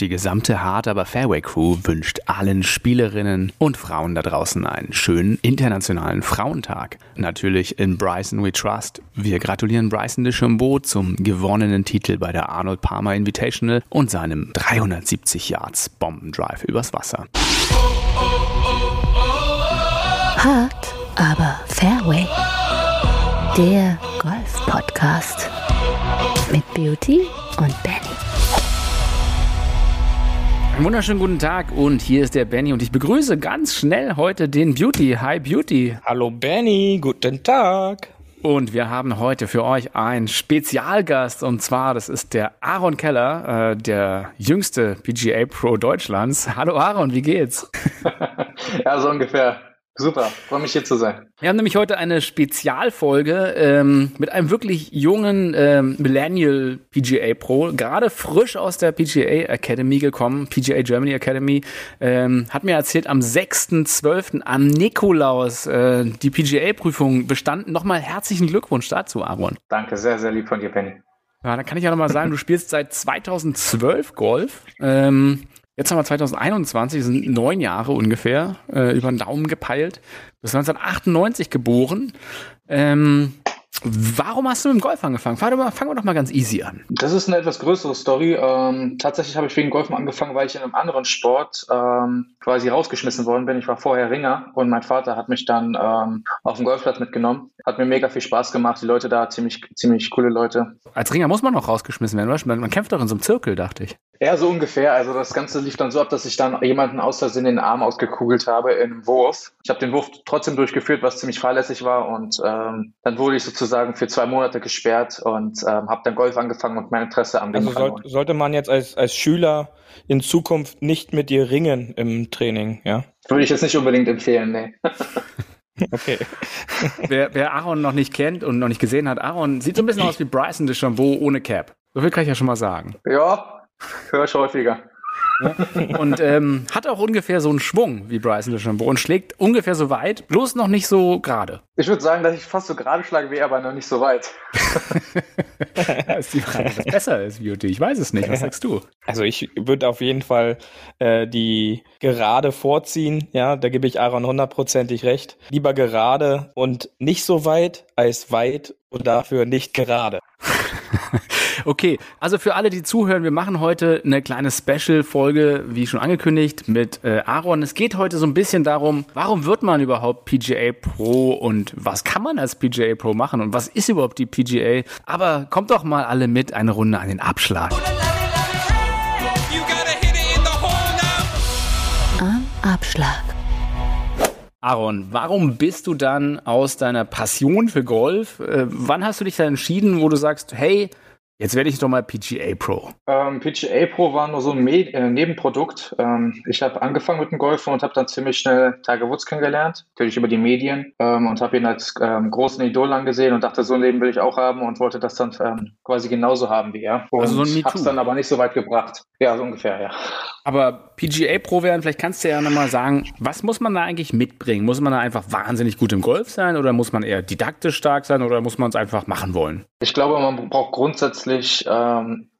Die gesamte Hard aber Fairway Crew wünscht allen Spielerinnen und Frauen da draußen einen schönen internationalen Frauentag. Natürlich in Bryson We Trust. Wir gratulieren Bryson DeChambeau zum gewonnenen Titel bei der Arnold Palmer Invitational und seinem 370 Yards Bombendrive übers Wasser. Hard aber Fairway. Der Golf-Podcast mit Beauty und Benny. Einen wunderschönen guten Tag und hier ist der Benny und ich begrüße ganz schnell heute den Beauty. Hi Beauty. Hallo Benny, guten Tag. Und wir haben heute für euch einen Spezialgast und zwar, das ist der Aaron Keller, äh, der jüngste PGA Pro Deutschlands. Hallo Aaron, wie geht's? ja, so ungefähr. Super, freue mich hier zu sein. Wir haben nämlich heute eine Spezialfolge ähm, mit einem wirklich jungen ähm, Millennial PGA Pro, gerade frisch aus der PGA Academy gekommen, PGA Germany Academy, ähm, hat mir erzählt, am 6.12. am Nikolaus äh, die PGA-Prüfung bestanden. Nochmal herzlichen Glückwunsch dazu, Aaron. Danke, sehr, sehr lieb von dir, Penny. Ja, dann kann ich ja nochmal sagen, du spielst seit 2012 Golf. Ähm, Jetzt haben wir 2021, sind neun Jahre ungefähr, äh, über den Daumen gepeilt. Bis 1998 geboren. Ähm, Warum hast du mit dem Golf angefangen? Fangen wir, fangen wir doch mal ganz easy an. Das ist eine etwas größere Story. Ähm, tatsächlich habe ich wegen Golfen angefangen, weil ich in einem anderen Sport ähm, quasi rausgeschmissen worden bin. Ich war vorher Ringer und mein Vater hat mich dann ähm, auf den Golfplatz mitgenommen. Hat mir mega viel Spaß gemacht. Die Leute da, ziemlich, ziemlich coole Leute. Als Ringer muss man noch rausgeschmissen werden, man, man kämpft doch in so einem Zirkel, dachte ich. Ja, so ungefähr. Also das Ganze lief dann so ab, dass ich dann jemanden aus Versehen den Arm ausgekugelt habe in einem Wurf. Ich habe den Wurf trotzdem durchgeführt, was ziemlich fahrlässig war und ähm, dann wurde ich sozusagen für zwei Monate gesperrt und ähm, habe dann Golf angefangen und mein Interesse am Also soll, sollte man jetzt als, als Schüler in Zukunft nicht mit dir ringen im Training, ja? Würde ich jetzt nicht unbedingt empfehlen, nee. Okay. wer, wer Aaron noch nicht kennt und noch nicht gesehen hat, Aaron sieht so ein bisschen aus wie Bryson DeChambeau ohne Cap. So viel kann ich ja schon mal sagen. Ja, Hör ich häufiger. Und ähm, hat auch ungefähr so einen Schwung wie Bryson DeChambeau und schlägt ungefähr so weit, bloß noch nicht so gerade. Ich würde sagen, dass ich fast so gerade schlage wie er, aber noch nicht so weit. ja, ist die Frage, was besser ist, Beauty. Ich weiß es nicht. Was sagst du? Also ich würde auf jeden Fall äh, die gerade vorziehen. Ja, da gebe ich Aaron hundertprozentig recht. Lieber gerade und nicht so weit als weit und dafür nicht gerade. okay, also für alle, die zuhören, wir machen heute eine kleine Special-Folge, wie schon angekündigt, mit äh, Aaron. Es geht heute so ein bisschen darum, warum wird man überhaupt PGA Pro und was kann man als PGA Pro machen und was ist überhaupt die PGA? Aber kommt doch mal alle mit eine Runde an den Abschlag. Am Abschlag. Aaron, warum bist du dann aus deiner Passion für Golf, äh, wann hast du dich da entschieden, wo du sagst, hey, Jetzt werde ich doch mal PGA Pro. Ähm, PGA Pro war nur so ein Med äh, Nebenprodukt. Ähm, ich habe angefangen mit dem Golfen und habe dann ziemlich schnell Tiger Woods kennengelernt, natürlich über die Medien ähm, und habe ihn als ähm, großen Idol angesehen und dachte, so ein Leben will ich auch haben und wollte das dann ähm, quasi genauso haben wie er. Und also so ein habe es dann aber nicht so weit gebracht. Ja, so ungefähr, ja. Aber PGA Pro werden, vielleicht kannst du ja nochmal sagen, was muss man da eigentlich mitbringen? Muss man da einfach wahnsinnig gut im Golf sein oder muss man eher didaktisch stark sein oder muss man es einfach machen wollen? Ich glaube, man braucht grundsätzlich ähm,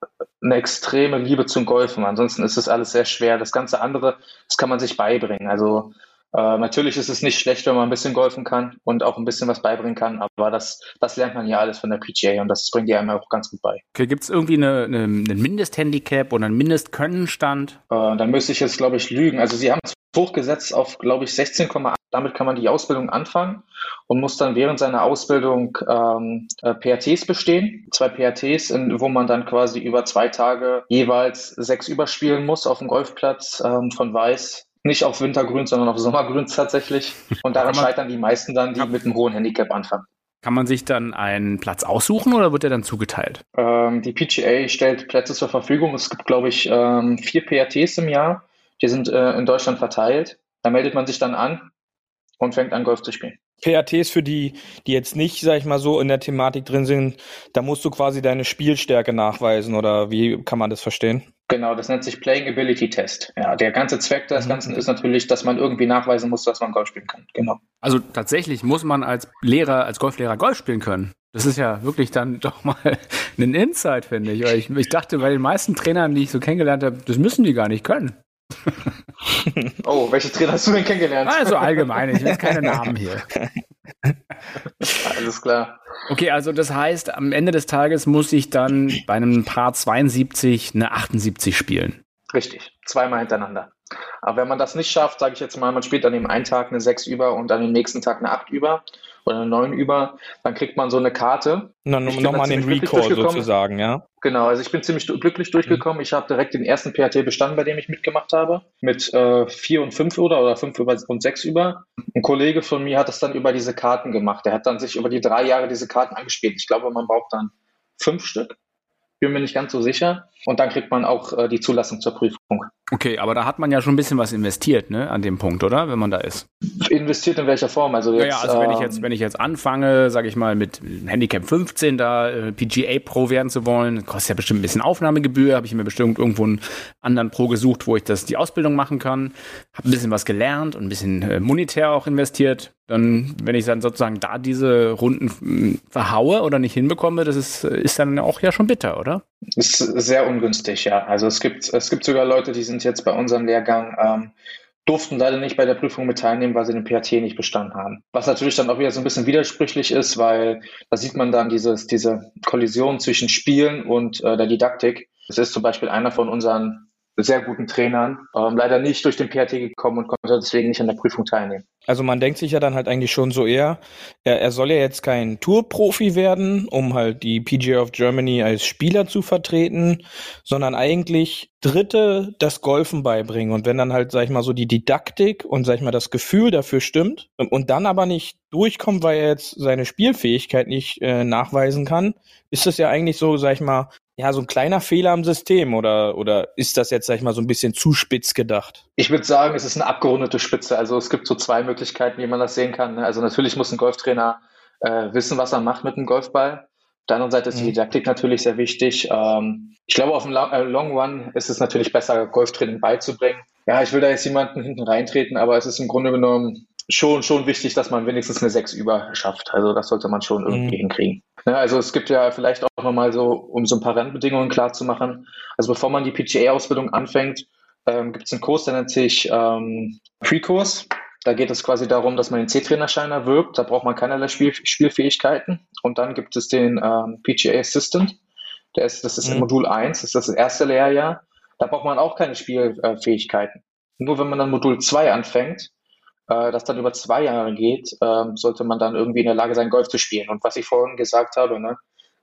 eine extreme Liebe zum Golfen. Ansonsten ist es alles sehr schwer. Das ganze andere, das kann man sich beibringen. Also äh, natürlich ist es nicht schlecht, wenn man ein bisschen golfen kann und auch ein bisschen was beibringen kann, aber das, das lernt man ja alles von der PGA und das bringt dir einem auch ganz gut bei. Okay, gibt es irgendwie eine, eine, einen Mindesthandicap oder einen Mindestkönnenstand? Äh, dann müsste ich jetzt, glaube ich, lügen. Also sie haben es hochgesetzt auf, glaube ich, 16,8 damit kann man die Ausbildung anfangen und muss dann während seiner Ausbildung ähm, äh, PRTs bestehen. Zwei PRTs, in, wo man dann quasi über zwei Tage jeweils sechs überspielen muss auf dem Golfplatz ähm, von Weiß. Nicht auf Wintergrün, sondern auf Sommergrün tatsächlich. Und daran scheitern die meisten dann, die mit einem hohen Handicap anfangen. Kann man sich dann einen Platz aussuchen oder wird der dann zugeteilt? Ähm, die PGA stellt Plätze zur Verfügung. Es gibt, glaube ich, ähm, vier PRTs im Jahr. Die sind äh, in Deutschland verteilt. Da meldet man sich dann an und fängt an, Golf zu spielen. PATs für die, die jetzt nicht, sag ich mal so, in der Thematik drin sind, da musst du quasi deine Spielstärke nachweisen oder wie kann man das verstehen? Genau, das nennt sich Playing Ability Test. Ja, der ganze Zweck des Mhm. Ganzen ist natürlich, dass man irgendwie nachweisen muss, dass man Golf spielen kann. Genau. Also tatsächlich muss man als Lehrer, als Golflehrer Golf spielen können. Das ist ja wirklich dann doch mal ein Insight, finde ich. Ich. Ich dachte, bei den meisten Trainern, die ich so kennengelernt habe, das müssen die gar nicht können. Oh, welche Trainer hast du denn kennengelernt? Also allgemein, ich will keine Namen hier. Alles klar. Okay, also das heißt, am Ende des Tages muss ich dann bei einem Paar 72 eine 78 spielen. Richtig. Zweimal hintereinander. Aber wenn man das nicht schafft, sage ich jetzt mal, man spielt an dem einen Tag eine 6 über und an dem nächsten Tag eine 8 über oder eine 9 über, dann kriegt man so eine Karte. Dann nochmal den Recall sozusagen, ja. Genau, also ich bin ziemlich glücklich durchgekommen. Ich habe direkt den ersten PAT bestanden, bei dem ich mitgemacht habe, mit äh, 4 und 5 oder oder 5 über und 6 über. Ein Kollege von mir hat das dann über diese Karten gemacht. Der hat dann sich über die drei Jahre diese Karten angespielt. Ich glaube, man braucht dann fünf Stück. Bin mir nicht ganz so sicher. Und dann kriegt man auch äh, die Zulassung zur Prüfung. Okay, aber da hat man ja schon ein bisschen was investiert, ne, an dem Punkt, oder? Wenn man da ist. Investiert in welcher Form? Also Ja, jetzt, ja, also wenn ich ähm, jetzt, wenn ich jetzt anfange, sage ich mal, mit Handicap 15 da äh, PGA Pro werden zu wollen, kostet ja bestimmt ein bisschen Aufnahmegebühr, habe ich mir bestimmt irgendwo einen anderen Pro gesucht, wo ich das die Ausbildung machen kann, habe ein bisschen was gelernt und ein bisschen äh, monetär auch investiert. Dann, wenn ich dann sozusagen da diese Runden mh, verhaue oder nicht hinbekomme, das ist, äh, ist dann auch ja schon bitter, oder? Ist sehr ungünstig, ja. Also es gibt, es gibt sogar Leute, die sind jetzt bei unserem Lehrgang, ähm, durften leider nicht bei der Prüfung mit teilnehmen, weil sie den PAT nicht bestanden haben. Was natürlich dann auch wieder so ein bisschen widersprüchlich ist, weil da sieht man dann dieses, diese Kollision zwischen Spielen und äh, der Didaktik. Es ist zum Beispiel einer von unseren sehr guten Trainern ähm, leider nicht durch den PAT gekommen und konnte deswegen nicht an der Prüfung teilnehmen. Also man denkt sich ja dann halt eigentlich schon so eher, er, er soll ja jetzt kein Tourprofi werden, um halt die PGA of Germany als Spieler zu vertreten, sondern eigentlich Dritte das Golfen beibringen. Und wenn dann halt, sag ich mal, so die Didaktik und, sag ich mal, das Gefühl dafür stimmt und dann aber nicht durchkommt, weil er jetzt seine Spielfähigkeit nicht äh, nachweisen kann, ist das ja eigentlich so, sag ich mal, ja, so ein kleiner Fehler am System oder, oder ist das jetzt, sag ich mal, so ein bisschen zu spitz gedacht? Ich würde sagen, es ist eine abgerundete Spitze. Also es gibt so zwei Möglichkeiten, wie man das sehen kann. ne? Also natürlich muss ein Golftrainer äh, wissen, was er macht mit dem Golfball. Auf der anderen Seite ist die Mhm. Didaktik natürlich sehr wichtig. Ähm, ich glaube, auf dem äh, Long Run ist es natürlich besser, Golftraining beizubringen. Ja, ich will da jetzt jemanden hinten reintreten, aber es ist im Grunde genommen schon, schon wichtig, dass man wenigstens eine 6 über schafft. Also das sollte man schon irgendwie Mhm. hinkriegen. Ja, also es gibt ja vielleicht auch nochmal so, um so ein paar Randbedingungen klar zu machen. Also bevor man die PGA-Ausbildung anfängt, ähm, gibt es einen Kurs, der nennt sich ähm, Pre-Kurs. Da geht es quasi darum, dass man den C-Trainerschein erwirbt. Da braucht man keinerlei Spiel Spielfähigkeiten. Und dann gibt es den ähm, PGA Assistant. Der ist, das ist Mhm. Modul 1, das ist das erste Lehrjahr. Da braucht man auch keine Spielfähigkeiten. Nur wenn man dann Modul 2 anfängt, äh, das dann über zwei Jahre geht, ähm, sollte man dann irgendwie in der Lage sein, Golf zu spielen. Und was ich vorhin gesagt habe, ne,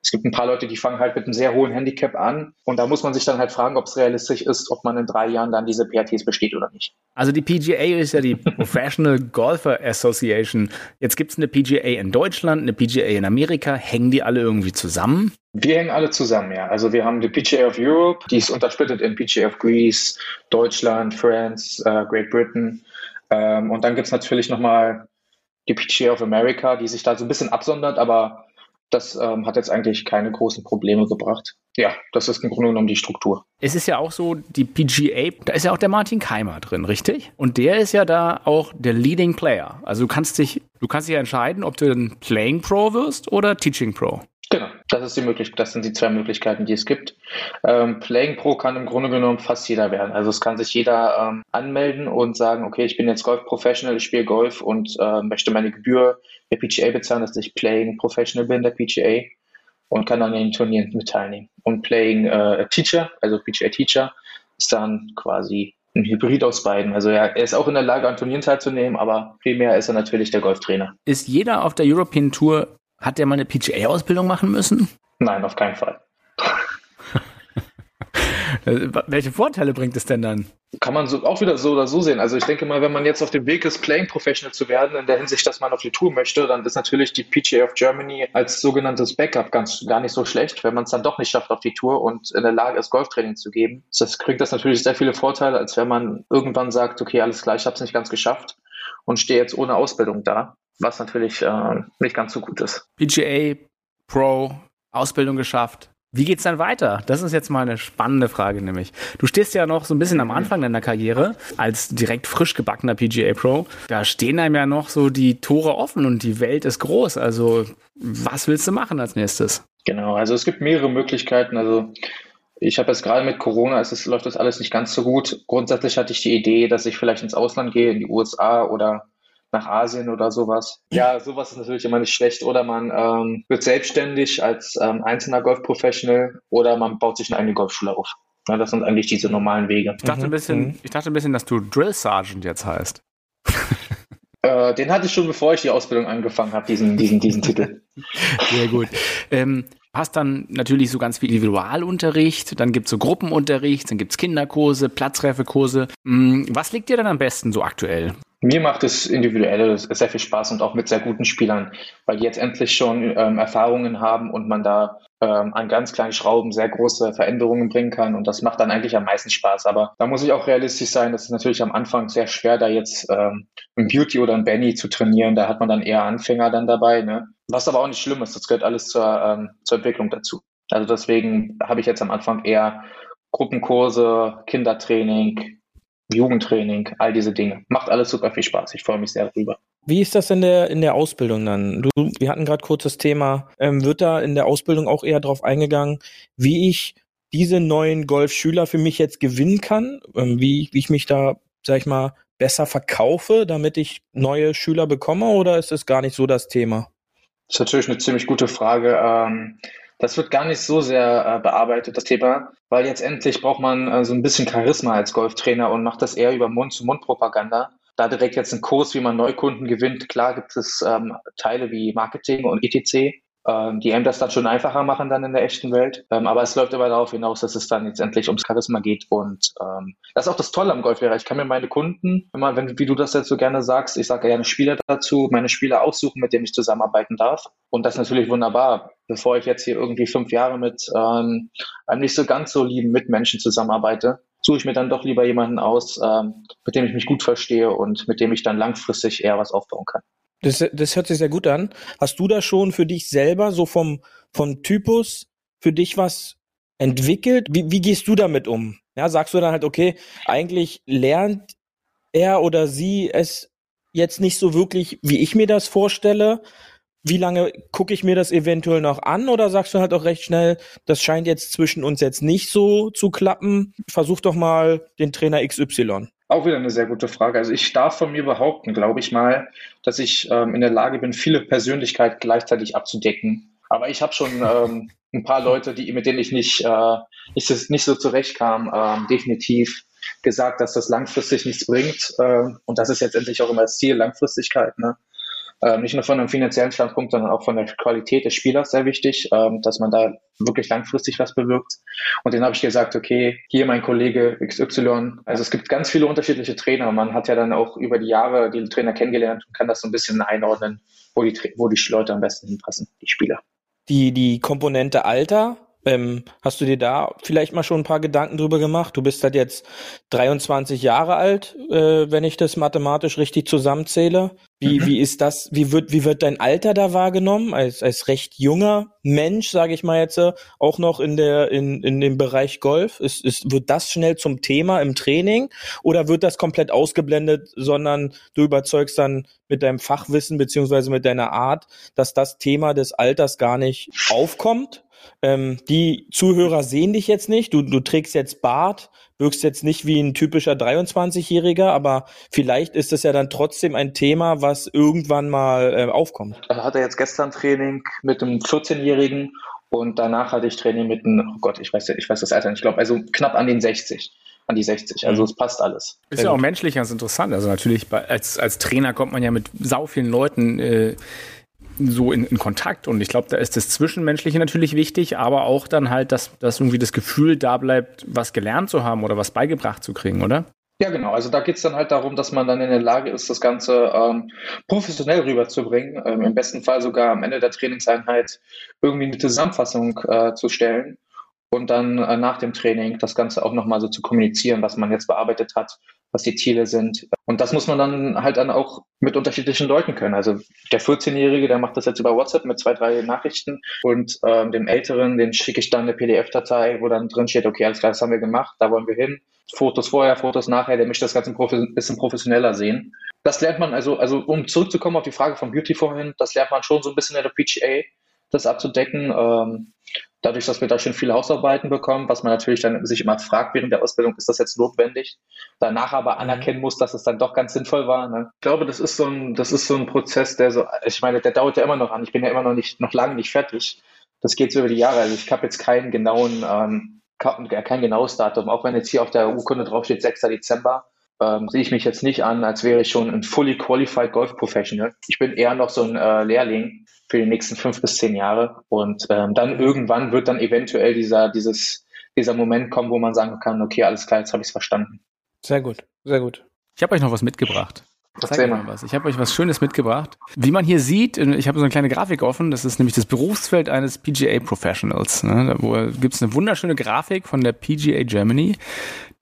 es gibt ein paar Leute, die fangen halt mit einem sehr hohen Handicap an. Und da muss man sich dann halt fragen, ob es realistisch ist, ob man in drei Jahren dann diese PATs besteht oder nicht. Also die PGA ist ja die Professional Golfer Association. Jetzt gibt's eine PGA in Deutschland, eine PGA in Amerika. Hängen die alle irgendwie zusammen? Wir hängen alle zusammen, ja. Also wir haben die PGA of Europe, die ist untersplittet in PGA of Greece, Deutschland, France, äh, Great Britain. Ähm, und dann gibt's natürlich nochmal die PGA of America, die sich da so ein bisschen absondert, aber das ähm, hat jetzt eigentlich keine großen Probleme gebracht. Ja, das ist im Grunde genommen die Struktur. Es ist ja auch so, die PGA, da ist ja auch der Martin Keimer drin, richtig? Und der ist ja da auch der Leading Player. Also du kannst dich, du kannst dich entscheiden, ob du ein Playing Pro wirst oder Teaching Pro. Genau, das ist die Möglichkeit, das sind die zwei Möglichkeiten, die es gibt. Ähm, Playing Pro kann im Grunde genommen fast jeder werden. Also es kann sich jeder ähm, anmelden und sagen, okay, ich bin jetzt Golf Professional, ich spiele Golf und äh, möchte meine Gebühr der PGA bezahlen, dass ich Playing Professional bin, der PGA und kann dann in den Turnieren mit teilnehmen. Und Playing äh, Teacher, also PGA Teacher, ist dann quasi ein Hybrid aus beiden. Also er ist auch in der Lage, an Turnieren teilzunehmen, aber primär ist er natürlich der Golftrainer. Ist jeder auf der European Tour, hat der mal eine PGA-Ausbildung machen müssen? Nein, auf keinen Fall. Welche Vorteile bringt es denn dann? Kann man so, auch wieder so oder so sehen. Also ich denke mal, wenn man jetzt auf dem Weg ist, Playing Professional zu werden, in der Hinsicht, dass man auf die Tour möchte, dann ist natürlich die PGA of Germany als sogenanntes Backup ganz gar nicht so schlecht, wenn man es dann doch nicht schafft auf die Tour und in der Lage ist, Golftraining zu geben. Das bringt das natürlich sehr viele Vorteile, als wenn man irgendwann sagt, okay, alles klar, ich habe es nicht ganz geschafft und stehe jetzt ohne Ausbildung da, was natürlich äh, nicht ganz so gut ist. PGA Pro, Ausbildung geschafft. Wie geht's dann weiter? Das ist jetzt mal eine spannende Frage, nämlich. Du stehst ja noch so ein bisschen am Anfang deiner Karriere als direkt frisch gebackener PGA Pro. Da stehen einem ja noch so die Tore offen und die Welt ist groß. Also, was willst du machen als nächstes? Genau, also es gibt mehrere Möglichkeiten. Also, ich habe jetzt gerade mit Corona, es ist, läuft das alles nicht ganz so gut. Grundsätzlich hatte ich die Idee, dass ich vielleicht ins Ausland gehe, in die USA oder nach Asien oder sowas. Ja, sowas ist natürlich immer nicht schlecht. Oder man ähm, wird selbstständig als ähm, einzelner Golf-Professional oder man baut sich eine eigene Golfschule auf. Ja, das sind eigentlich diese normalen Wege. Ich dachte ein bisschen, mhm. ich dachte ein bisschen, dass du Drill Sergeant jetzt heißt. äh, den hatte ich schon, bevor ich die Ausbildung angefangen habe, diesen, diesen, diesen Titel. Sehr gut. Ähm, hast dann natürlich so ganz viel Individualunterricht, dann gibt es so Gruppenunterricht, dann gibt es Kinderkurse, Platzreifekurse. Hm, was liegt dir dann am besten so aktuell? Mir macht es individuell sehr viel Spaß und auch mit sehr guten Spielern, weil die jetzt endlich schon ähm, Erfahrungen haben und man da ähm, an ganz kleinen Schrauben sehr große Veränderungen bringen kann und das macht dann eigentlich am meisten Spaß. Aber da muss ich auch realistisch sein, das ist natürlich am Anfang sehr schwer, da jetzt ähm, ein Beauty oder ein Benny zu trainieren. Da hat man dann eher Anfänger dann dabei, ne? Was aber auch nicht schlimm ist, das gehört alles zur, ähm, zur Entwicklung dazu. Also deswegen habe ich jetzt am Anfang eher Gruppenkurse, Kindertraining, Jugendtraining, all diese Dinge. Macht alles super viel Spaß. Ich freue mich sehr darüber. Wie ist das in der, in der Ausbildung dann? Du, wir hatten gerade kurz das Thema, ähm, wird da in der Ausbildung auch eher darauf eingegangen, wie ich diese neuen Golfschüler für mich jetzt gewinnen kann, ähm, wie, wie ich mich da, sag ich mal, besser verkaufe, damit ich neue Schüler bekomme oder ist das gar nicht so das Thema? Das ist natürlich eine ziemlich gute Frage. Ähm, das wird gar nicht so sehr äh, bearbeitet, das Thema, weil jetzt endlich braucht man äh, so ein bisschen Charisma als Golftrainer und macht das eher über Mund-zu-Mund-Propaganda. Da direkt jetzt einen Kurs, wie man Neukunden gewinnt. Klar gibt es ähm, Teile wie Marketing und ETC, ähm, die einem das dann schon einfacher machen dann in der echten Welt. Ähm, aber es läuft immer darauf hinaus, dass es dann jetzt endlich ums Charisma geht. Und ähm, das ist auch das Tolle am Golflehrer. Ich kann mir meine Kunden, immer, wenn, wie du das jetzt so gerne sagst, ich sage gerne Spieler dazu, meine Spieler aussuchen, mit denen ich zusammenarbeiten darf. Und das ist natürlich wunderbar. Bevor ich jetzt hier irgendwie fünf Jahre mit ähm, einem nicht so ganz so lieben Mitmenschen zusammenarbeite, suche ich mir dann doch lieber jemanden aus, ähm, mit dem ich mich gut verstehe und mit dem ich dann langfristig eher was aufbauen kann. Das, das hört sich sehr gut an. Hast du da schon für dich selber so vom, vom Typus für dich was entwickelt? Wie, wie gehst du damit um? Ja, sagst du dann halt, okay, eigentlich lernt er oder sie es jetzt nicht so wirklich, wie ich mir das vorstelle. Wie lange gucke ich mir das eventuell noch an oder sagst du halt auch recht schnell, das scheint jetzt zwischen uns jetzt nicht so zu klappen. Versuch doch mal den Trainer XY. Auch wieder eine sehr gute Frage. Also ich darf von mir behaupten, glaube ich mal, dass ich ähm, in der Lage bin, viele Persönlichkeiten gleichzeitig abzudecken. Aber ich habe schon ähm, ein paar Leute, die, mit denen ich nicht, äh, nicht, nicht so zurechtkam, ähm, definitiv gesagt, dass das langfristig nichts bringt. Äh, und das ist jetzt endlich auch immer das Ziel, Langfristigkeit. Ne? Äh, nicht nur von einem finanziellen Standpunkt, sondern auch von der Qualität des Spielers sehr wichtig, ähm, dass man da wirklich langfristig was bewirkt. Und den habe ich gesagt, okay, hier mein Kollege XY. Also es gibt ganz viele unterschiedliche Trainer. Man hat ja dann auch über die Jahre die Trainer kennengelernt und kann das so ein bisschen einordnen, wo die, wo die Leute am besten hinpassen, die Spieler. Die, die Komponente Alter ähm, hast du dir da vielleicht mal schon ein paar Gedanken drüber gemacht? Du bist halt jetzt 23 Jahre alt, äh, wenn ich das mathematisch richtig zusammenzähle. Wie, mhm. wie ist das, wie wird, wie wird dein Alter da wahrgenommen? Als, als recht junger Mensch, sage ich mal jetzt, äh, auch noch in der, in, in dem Bereich Golf. Ist, ist, wird das schnell zum Thema im Training oder wird das komplett ausgeblendet, sondern du überzeugst dann mit deinem Fachwissen beziehungsweise mit deiner Art, dass das Thema des Alters gar nicht aufkommt? Ähm, die Zuhörer sehen dich jetzt nicht. Du, du trägst jetzt Bart, wirkst jetzt nicht wie ein typischer 23-Jähriger, aber vielleicht ist es ja dann trotzdem ein Thema, was irgendwann mal äh, aufkommt. Ich hatte jetzt gestern Training mit einem 14-Jährigen und danach hatte ich Training mit einem, oh Gott, ich weiß, ich weiß das Alter nicht, ich glaube, also knapp an den 60 an die 60. Also mhm. es passt alles. Ist ja auch menschlich ganz interessant. Also natürlich bei, als, als Trainer kommt man ja mit sau vielen Leuten äh, so in, in Kontakt. Und ich glaube, da ist das Zwischenmenschliche natürlich wichtig, aber auch dann halt, dass, dass irgendwie das Gefühl da bleibt, was gelernt zu haben oder was beigebracht zu kriegen, oder? Ja, genau. Also da geht es dann halt darum, dass man dann in der Lage ist, das Ganze ähm, professionell rüberzubringen. Ähm, Im besten Fall sogar am Ende der Trainingseinheit irgendwie eine Zusammenfassung äh, zu stellen und dann äh, nach dem Training das Ganze auch nochmal so zu kommunizieren, was man jetzt bearbeitet hat, was die Ziele sind. Und das muss man dann halt dann auch mit unterschiedlichen Leuten können. Also der 14-Jährige, der macht das jetzt über WhatsApp mit zwei, drei Nachrichten und ähm, dem Älteren, den schicke ich dann eine PDF-Datei, wo dann drin steht, okay, alles klar, das haben wir gemacht, da wollen wir hin. Fotos vorher, Fotos nachher, der möchte das Ganze ein bisschen professioneller sehen. Das lernt man also, also um zurückzukommen auf die Frage von Beauty vorhin, das lernt man schon so ein bisschen in der PGA, das abzudecken. Ähm, dadurch, dass wir da schon viele Hausarbeiten bekommen, was man natürlich dann sich immer fragt während der Ausbildung, ist das jetzt notwendig? Danach aber mhm. anerkennen muss, dass es dann doch ganz sinnvoll war. Ne? Ich glaube, das ist so ein, das ist so ein Prozess, der so, ich meine, der dauert ja immer noch an. Ich bin ja immer noch nicht, noch lange nicht fertig. Das geht so über die Jahre. Also ich habe jetzt keinen genauen, ähm, kein genaues Datum. Auch wenn jetzt hier auf der Urkunde draufsteht 6. Dezember, ähm, sehe ich mich jetzt nicht an, als wäre ich schon ein fully qualified Golf Professional. Ich bin eher noch so ein äh, Lehrling für die nächsten fünf bis zehn Jahre. Und ähm, dann irgendwann wird dann eventuell dieser, dieses, dieser Moment kommen, wo man sagen kann, okay, alles klar, jetzt habe ich es verstanden. Sehr gut, sehr gut. Ich habe euch noch was mitgebracht. Zeig mal was. Ich habe euch was Schönes mitgebracht. Wie man hier sieht, ich habe so eine kleine Grafik offen, das ist nämlich das Berufsfeld eines PGA Professionals. Ne? Da gibt es eine wunderschöne Grafik von der PGA Germany.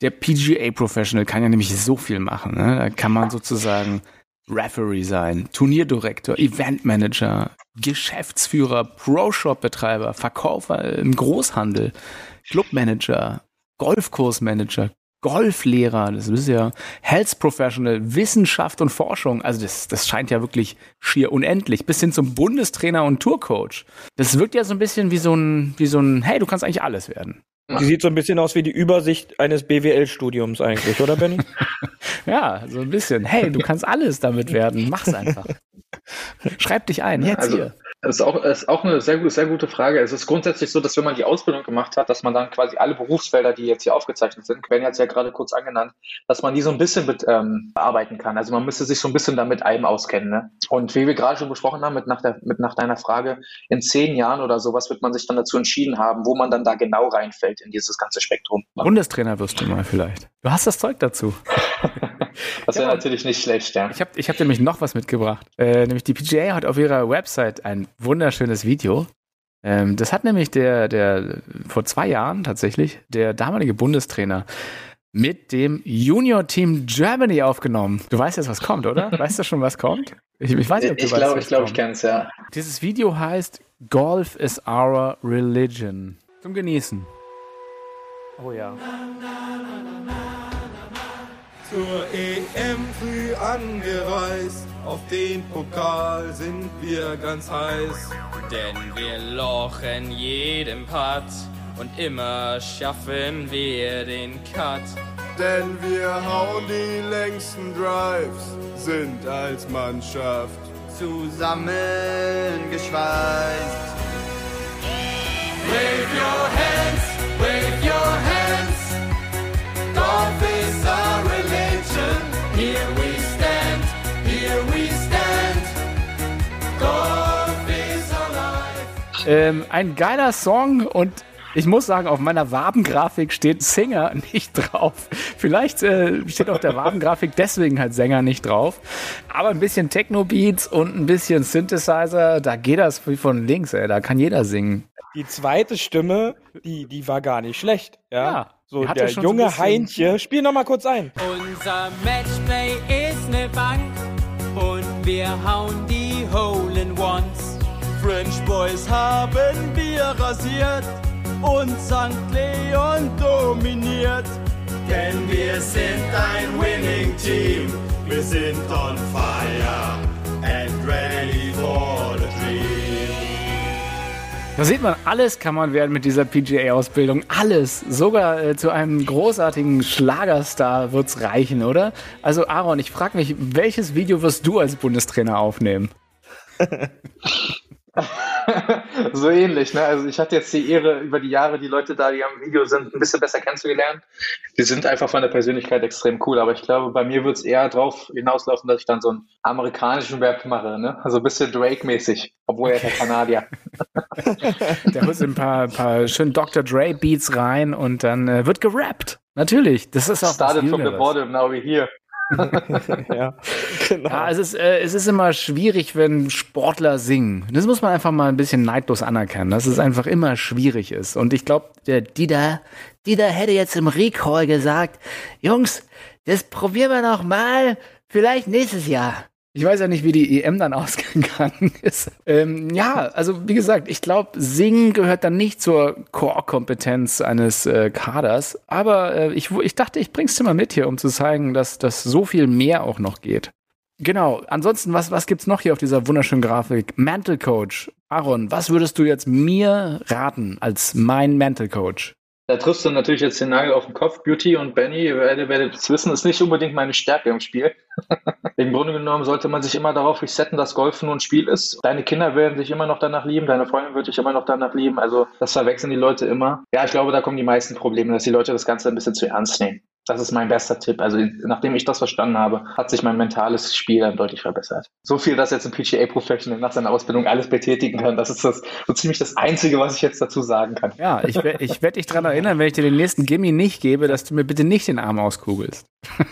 Der PGA Professional kann ja nämlich so viel machen. Ne? Da kann man sozusagen Referee sein, Turnierdirektor, Eventmanager, Geschäftsführer, Pro-Shop-Betreiber, Verkäufer im Großhandel, Clubmanager, Golfkursmanager, Golflehrer, das ist ja Health Professional, Wissenschaft und Forschung. Also das, das scheint ja wirklich schier unendlich. Bis hin zum Bundestrainer und Tourcoach. Das wirkt ja so ein bisschen wie so ein, wie so ein, hey, du kannst eigentlich alles werden. Die sieht so ein bisschen aus wie die Übersicht eines BWL-Studiums eigentlich, oder Benny? ja, so ein bisschen. Hey, du kannst alles damit werden. Mach's einfach. Schreib dich ein, jetzt also, hier. Das ist auch, ist auch eine sehr, sehr gute Frage. Es ist grundsätzlich so, dass wenn man die Ausbildung gemacht hat, dass man dann quasi alle Berufsfelder, die jetzt hier aufgezeichnet sind, werden jetzt ja gerade kurz angenannt, dass man die so ein bisschen mit, ähm, bearbeiten kann. Also man müsste sich so ein bisschen damit allem auskennen. Ne? Und wie wir gerade schon besprochen haben, mit nach, der, mit nach deiner Frage, in zehn Jahren oder sowas wird man sich dann dazu entschieden haben, wo man dann da genau reinfällt in dieses ganze Spektrum. Bundestrainer wirst du mal vielleicht. Du hast das Zeug dazu. das wäre ja, natürlich nicht schlecht, ja. Ich habe ich hab nämlich noch was mitgebracht. Äh, nämlich die PGA hat auf ihrer Website ein wunderschönes Video. Ähm, das hat nämlich der, der vor zwei Jahren tatsächlich der damalige Bundestrainer mit dem Junior Team Germany aufgenommen. Du weißt jetzt, was kommt, oder? Weißt du schon, was kommt? Ich, ich weiß nicht, ob du ich weißt, glaub, Ich glaube, ich kenne es, ja. Dieses Video heißt Golf is our religion. Zum Genießen. Oh ja. Zur EM früh angereist, auf den Pokal sind wir ganz heiß. Denn wir lochen jeden Putt und immer schaffen wir den Cut. Denn wir hauen die längsten Drives, sind als Mannschaft zusammengeschweißt. Wave your hands, wave your hands. Golf is our religion. Ähm, ein geiler Song und ich muss sagen, auf meiner Wabengrafik steht Singer nicht drauf. Vielleicht äh, steht auf der Wabengrafik deswegen halt Sänger nicht drauf. Aber ein bisschen Techno-Beats und ein bisschen Synthesizer, da geht das wie von links, ey. Da kann jeder singen. Die zweite Stimme, die, die war gar nicht schlecht. Ja. ja so der junge so Heintje. Spiel noch mal kurz ein. Unser Matchplay ist ne Bank und wir hauen die Hole in Ones. French Boys haben wir rasiert und St. Leon dominiert. Denn wir sind ein Winning Team, wir sind on fire and ready for the. Da sieht man, alles kann man werden mit dieser PGA-Ausbildung. Alles. Sogar äh, zu einem großartigen Schlagerstar wird es reichen, oder? Also Aaron, ich frage mich, welches Video wirst du als Bundestrainer aufnehmen? so ähnlich, ne? Also ich hatte jetzt die Ehre, über die Jahre die Leute da, die am Video sind, ein bisschen besser kennenzulernen. Die sind einfach von der Persönlichkeit extrem cool, aber ich glaube, bei mir wird es eher darauf hinauslaufen, dass ich dann so einen amerikanischen Rap mache, ne? Also ein bisschen Drake-mäßig, obwohl er der Kanadier. der holt ein paar, paar schön Dr. Dre-Beats rein und dann äh, wird gerappt. Natürlich, das ist auch Started from the bottom, now we're here. ja, genau. Ja, es ist, äh, es ist immer schwierig, wenn Sportler singen. Das muss man einfach mal ein bisschen neidlos anerkennen, dass es einfach immer schwierig ist. Und ich glaube, der Dieter, Dieter hätte jetzt im Recall gesagt, Jungs, das probieren wir noch mal, vielleicht nächstes Jahr. Ich weiß ja nicht, wie die EM dann ausgegangen ist. Ähm, ja, also wie gesagt, ich glaube, Singen gehört dann nicht zur Core-Kompetenz eines äh, Kaders. Aber äh, ich, ich dachte, ich bring's dir mal mit hier, um zu zeigen, dass, dass so viel mehr auch noch geht. Genau. Ansonsten, was, was gibt's noch hier auf dieser wunderschönen Grafik? Mental Coach. Aaron, was würdest du jetzt mir raten als mein Mental Coach? Da triffst du natürlich jetzt den Nagel auf den Kopf. Beauty und Benny, ihr werdet, es wissen, ist nicht unbedingt meine Stärke im Spiel. Im Grunde genommen sollte man sich immer darauf resetten, dass Golfen nur ein Spiel ist. Deine Kinder werden sich immer noch danach lieben, deine Freundin wird dich immer noch danach lieben. Also das verwechseln die Leute immer. Ja, ich glaube, da kommen die meisten Probleme, dass die Leute das Ganze ein bisschen zu ernst nehmen. Das ist mein bester Tipp. Also nachdem ich das verstanden habe, hat sich mein mentales Spiel dann deutlich verbessert. So viel, dass jetzt ein PGA-Professional nach seiner Ausbildung alles betätigen kann. Das ist das, so ziemlich das Einzige, was ich jetzt dazu sagen kann. Ja, ich, ich werde dich daran erinnern, wenn ich dir den nächsten Gimme nicht gebe, dass du mir bitte nicht den Arm auskugelst.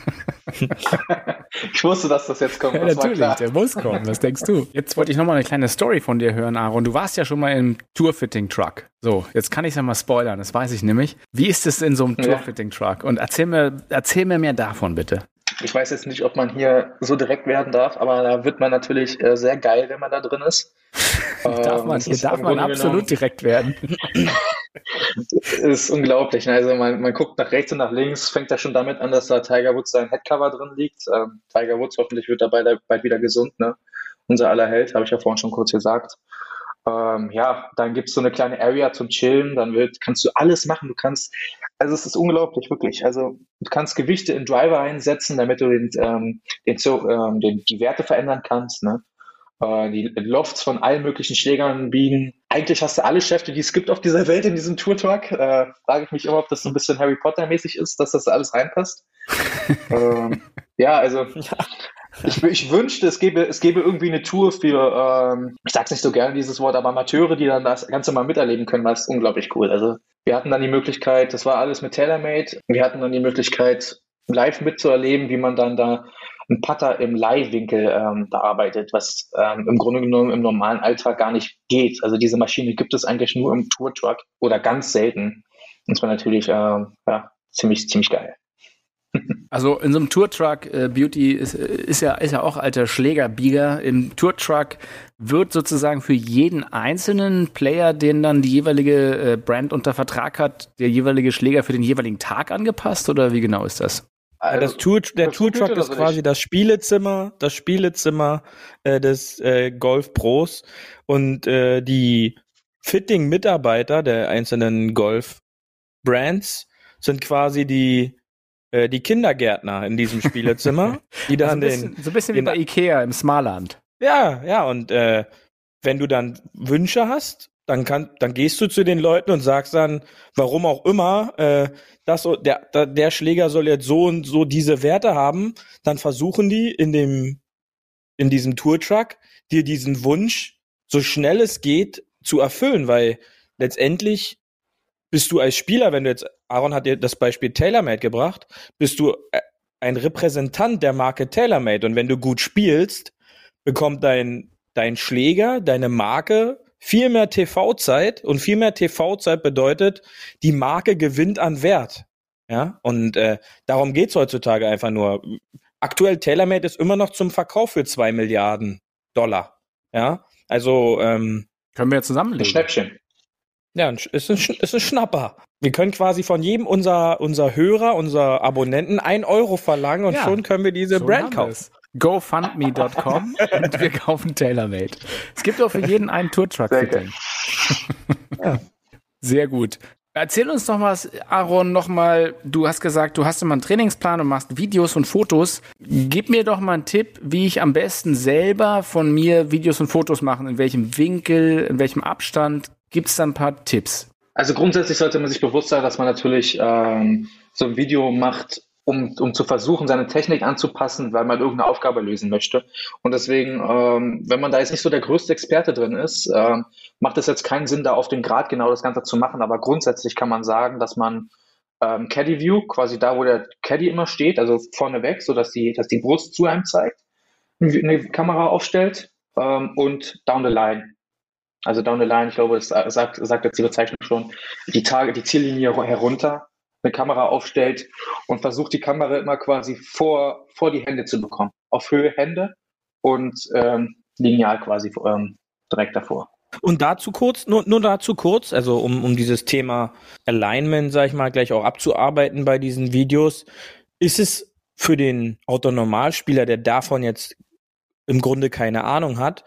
Ich wusste, dass das jetzt kommt. Ja, natürlich, der muss kommen. Was denkst du? Jetzt wollte ich nochmal eine kleine Story von dir hören, Aaron. Du warst ja schon mal im Tourfitting-Truck. So, jetzt kann ich ja mal spoilern, das weiß ich nämlich. Wie ist es in so einem Ja. Tourfitting-Truck? Und erzähl mir, erzähl mir mehr davon, bitte. Ich weiß jetzt nicht, ob man hier so direkt werden darf, aber da wird man natürlich äh, sehr geil, wenn man da drin ist. Darf Ähm, man, es hier darf man absolut direkt werden. ist unglaublich. ne? Also man, man guckt nach rechts und nach links, fängt ja schon damit an, dass da Tiger Woods sein Headcover drin liegt. Ähm, Tiger Woods hoffentlich wird dabei da bald wieder gesund, ne? Unser aller Held, habe ich ja vorhin schon kurz gesagt. Ähm, ja, dann gibt's so eine kleine Area zum Chillen, dann wird, kannst du alles machen. Du kannst, also es ist unglaublich, wirklich. Also du kannst Gewichte in Driver einsetzen, damit du den, ähm, den, ähm, den, die Werte verändern kannst, ne? Äh, die Lofts von allen möglichen Schlägern biegen. Eigentlich hast du alle Schäfte, die es gibt auf dieser Welt in diesem Tour-Truck. Äh, frage ich mich immer, ob das so ein bisschen Harry Potter-mäßig ist, dass das alles reinpasst. ähm, ja, also ich, ich wünschte, es gäbe, es gäbe irgendwie eine Tour für, ähm, ich sag's nicht so gerne dieses Wort, aber Amateure, die dann das Ganze mal miterleben können, weil es unglaublich cool. Also wir hatten dann die Möglichkeit, das war alles mit TaylorMade, wir hatten dann die Möglichkeit, live mitzuerleben, wie man dann da einen Putter im Leihwinkel ähm, bearbeitet, was ähm, im Grunde genommen im normalen Alltag gar nicht geht. Also diese Maschine gibt es eigentlich nur im Tour-Truck oder ganz selten. Und das war natürlich ähm, ja, ziemlich, ziemlich geil. Also in so einem Tourtruck, äh, Beauty ist, ist, ja, ist ja auch alter Schlägerbieger. Im Tourtruck wird sozusagen für jeden einzelnen Player, den dann die jeweilige äh, Brand unter Vertrag hat, der jeweilige Schläger für den jeweiligen Tag angepasst oder wie genau ist das? Das Tour, der Tourtruck Tour- ist quasi nicht? das Spielezimmer, das Spielezimmer äh, des äh, Golf Pros und äh, die Fitting-Mitarbeiter der einzelnen Golf-Brands sind quasi die äh, die Kindergärtner in diesem Spielezimmer, die Also dann ein bisschen, den so ein bisschen wie den- bei Ikea im Smarland. ja ja und äh, wenn du dann Wünsche hast, dann kann dann gehst du zu den Leuten und sagst dann, warum auch immer, äh, das der der Schläger soll jetzt so und so diese Werte haben, dann versuchen die in dem in diesem Tourtruck dir diesen Wunsch so schnell es geht zu erfüllen, weil letztendlich bist du als Spieler, wenn du jetzt Aaron hat dir das Beispiel TaylorMade gebracht, bist du äh, ein Repräsentant der Marke TaylorMade und wenn du gut spielst, bekommt dein dein Schläger, deine Marke viel mehr TV-Zeit und viel mehr TV-Zeit bedeutet, die Marke gewinnt an Wert. Ja, und äh, darum geht's heutzutage einfach nur. Aktuell TaylorMade ist immer noch zum Verkauf für zwei Milliarden Dollar. Ja, also ähm, Können wir ja Ein zusammenlegen. Schnäppchen. Ja, ist ein, ist ein Schnapper. Wir können quasi von jedem unser, unser Hörer, unser Abonnenten ein Euro verlangen und Ja, schon können wir diese So Brand kaufen. GoFundMe.com und wir kaufen TaylorMade. Es gibt auch für jeden einen Tourtruck-Fitting. Sehr gut. Erzähl uns noch was, Aaron, noch mal. Du hast gesagt, du hast immer einen Trainingsplan und machst Videos und Fotos. Gib mir doch mal einen Tipp, wie ich am besten selber von mir Videos und Fotos machen. In welchem Winkel, in welchem Abstand. Gibt es da ein paar Tipps? Also grundsätzlich sollte man sich bewusst sein, dass man natürlich ähm, so ein Video macht, um, um zu versuchen, seine Technik anzupassen, weil man irgendeine Aufgabe lösen möchte. Und deswegen, ähm, wenn man da jetzt nicht so der größte Experte drin ist, ähm, macht es jetzt keinen Sinn, da auf den Grad genau das Ganze zu machen. Aber grundsätzlich kann man sagen, dass man ähm, Caddy View, quasi da, wo der Caddy immer steht, also vorne weg, so dass die, dass die Brust zu einem zeigt, eine Kamera aufstellt ähm, und down the line. Also down the line, ich glaube, das sagt, sagt jetzt die Bezeichnung schon, die Tage, die Ziellinie herunter, eine Kamera aufstellt und versucht die Kamera immer quasi vor, vor die Hände zu bekommen. Auf Höhe Hände und ähm, lineal quasi ähm, direkt davor. Und dazu kurz, nur, nur dazu kurz, also um, um dieses Thema Alignment, sag ich mal, gleich auch abzuarbeiten bei diesen Videos, ist es für den Autonormalspieler, der davon jetzt im Grunde keine Ahnung hat,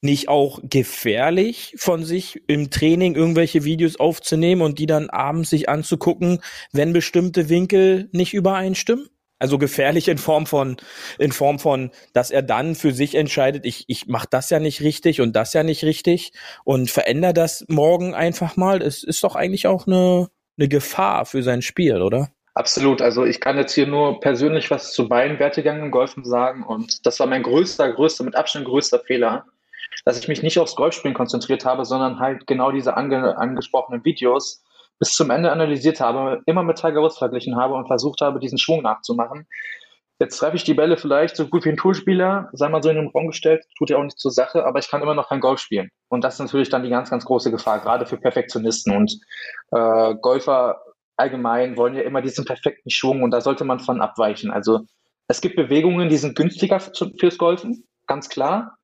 nicht auch gefährlich von sich im Training irgendwelche Videos aufzunehmen und die dann abends sich anzugucken, wenn bestimmte Winkel nicht übereinstimmen? Also gefährlich in Form von, in Form von, dass er dann für sich entscheidet, ich, ich mache das ja nicht richtig und das ja nicht richtig und verändere das morgen einfach mal. Es ist doch eigentlich auch eine, eine Gefahr für sein Spiel, oder? Absolut. Also ich kann jetzt hier nur persönlich was zu beiden Wertegängen im Golfen sagen und das war mein größter, größter, mit Abstand größter Fehler, dass ich mich nicht aufs Golfspielen konzentriert habe, sondern halt genau diese ange angesprochenen Videos bis zum Ende analysiert habe, immer mit Tiger Woods verglichen habe und versucht habe, diesen Schwung nachzumachen. Jetzt treffe ich die Bälle vielleicht so gut wie ein Tourspieler, sei mal so in den Raum gestellt, tut ja auch nicht zur Sache, aber ich kann immer noch kein Golf spielen. Und das ist natürlich dann die ganz, ganz große Gefahr, gerade für Perfektionisten. Und äh, Golfer allgemein wollen ja immer diesen perfekten Schwung und da sollte man von abweichen. Also es gibt Bewegungen, die sind günstiger fürs Golfen, ganz klar.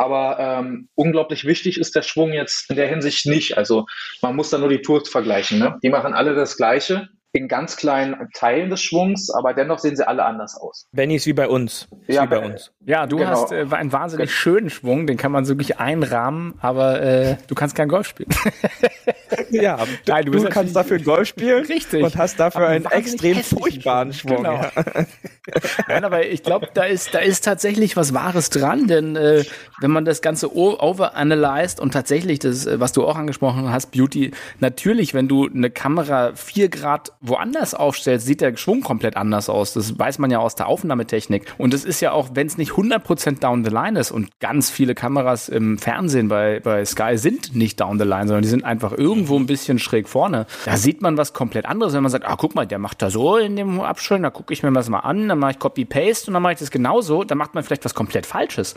Aber ähm, unglaublich wichtig ist der Schwung jetzt in der Hinsicht nicht. Also man muss da nur die Tours vergleichen. Ne? Die machen alle das Gleiche in ganz kleinen Teilen des Schwungs, aber dennoch sehen sie alle anders aus. Benny ist wie bei uns. Ist ja, wie bei uns. Ja, du genau. hast äh, einen wahnsinnig schönen Schwung, den kann man so wirklich einrahmen, aber äh, du kannst kein Golf spielen. ja, Nein, du, du kannst dafür Golf spielen Richtig. und hast dafür einen, einen extrem furchtbaren Schwung. Genau. Ja. Nein, aber ich glaube, da ist, da ist tatsächlich was Wahres dran, denn äh, wenn man das Ganze overanalyzed und tatsächlich das, äh, was du auch angesprochen hast, Beauty, natürlich, wenn du eine Kamera vier Grad woanders aufstellst, sieht der Schwung komplett anders aus. Das weiß man ja aus der Aufnahmetechnik. Und es ist ja auch, wenn es nicht 100% down the line ist und ganz viele Kameras im Fernsehen bei, bei Sky sind nicht down the line, sondern die sind einfach irgendwo ein bisschen schräg vorne. Da sieht man was komplett anderes, wenn man sagt, ah, guck mal, der macht da so in dem Abstellen, da gucke ich mir das mal an, dann mache ich Copy-Paste und dann mache ich das genauso, dann macht man vielleicht was komplett Falsches.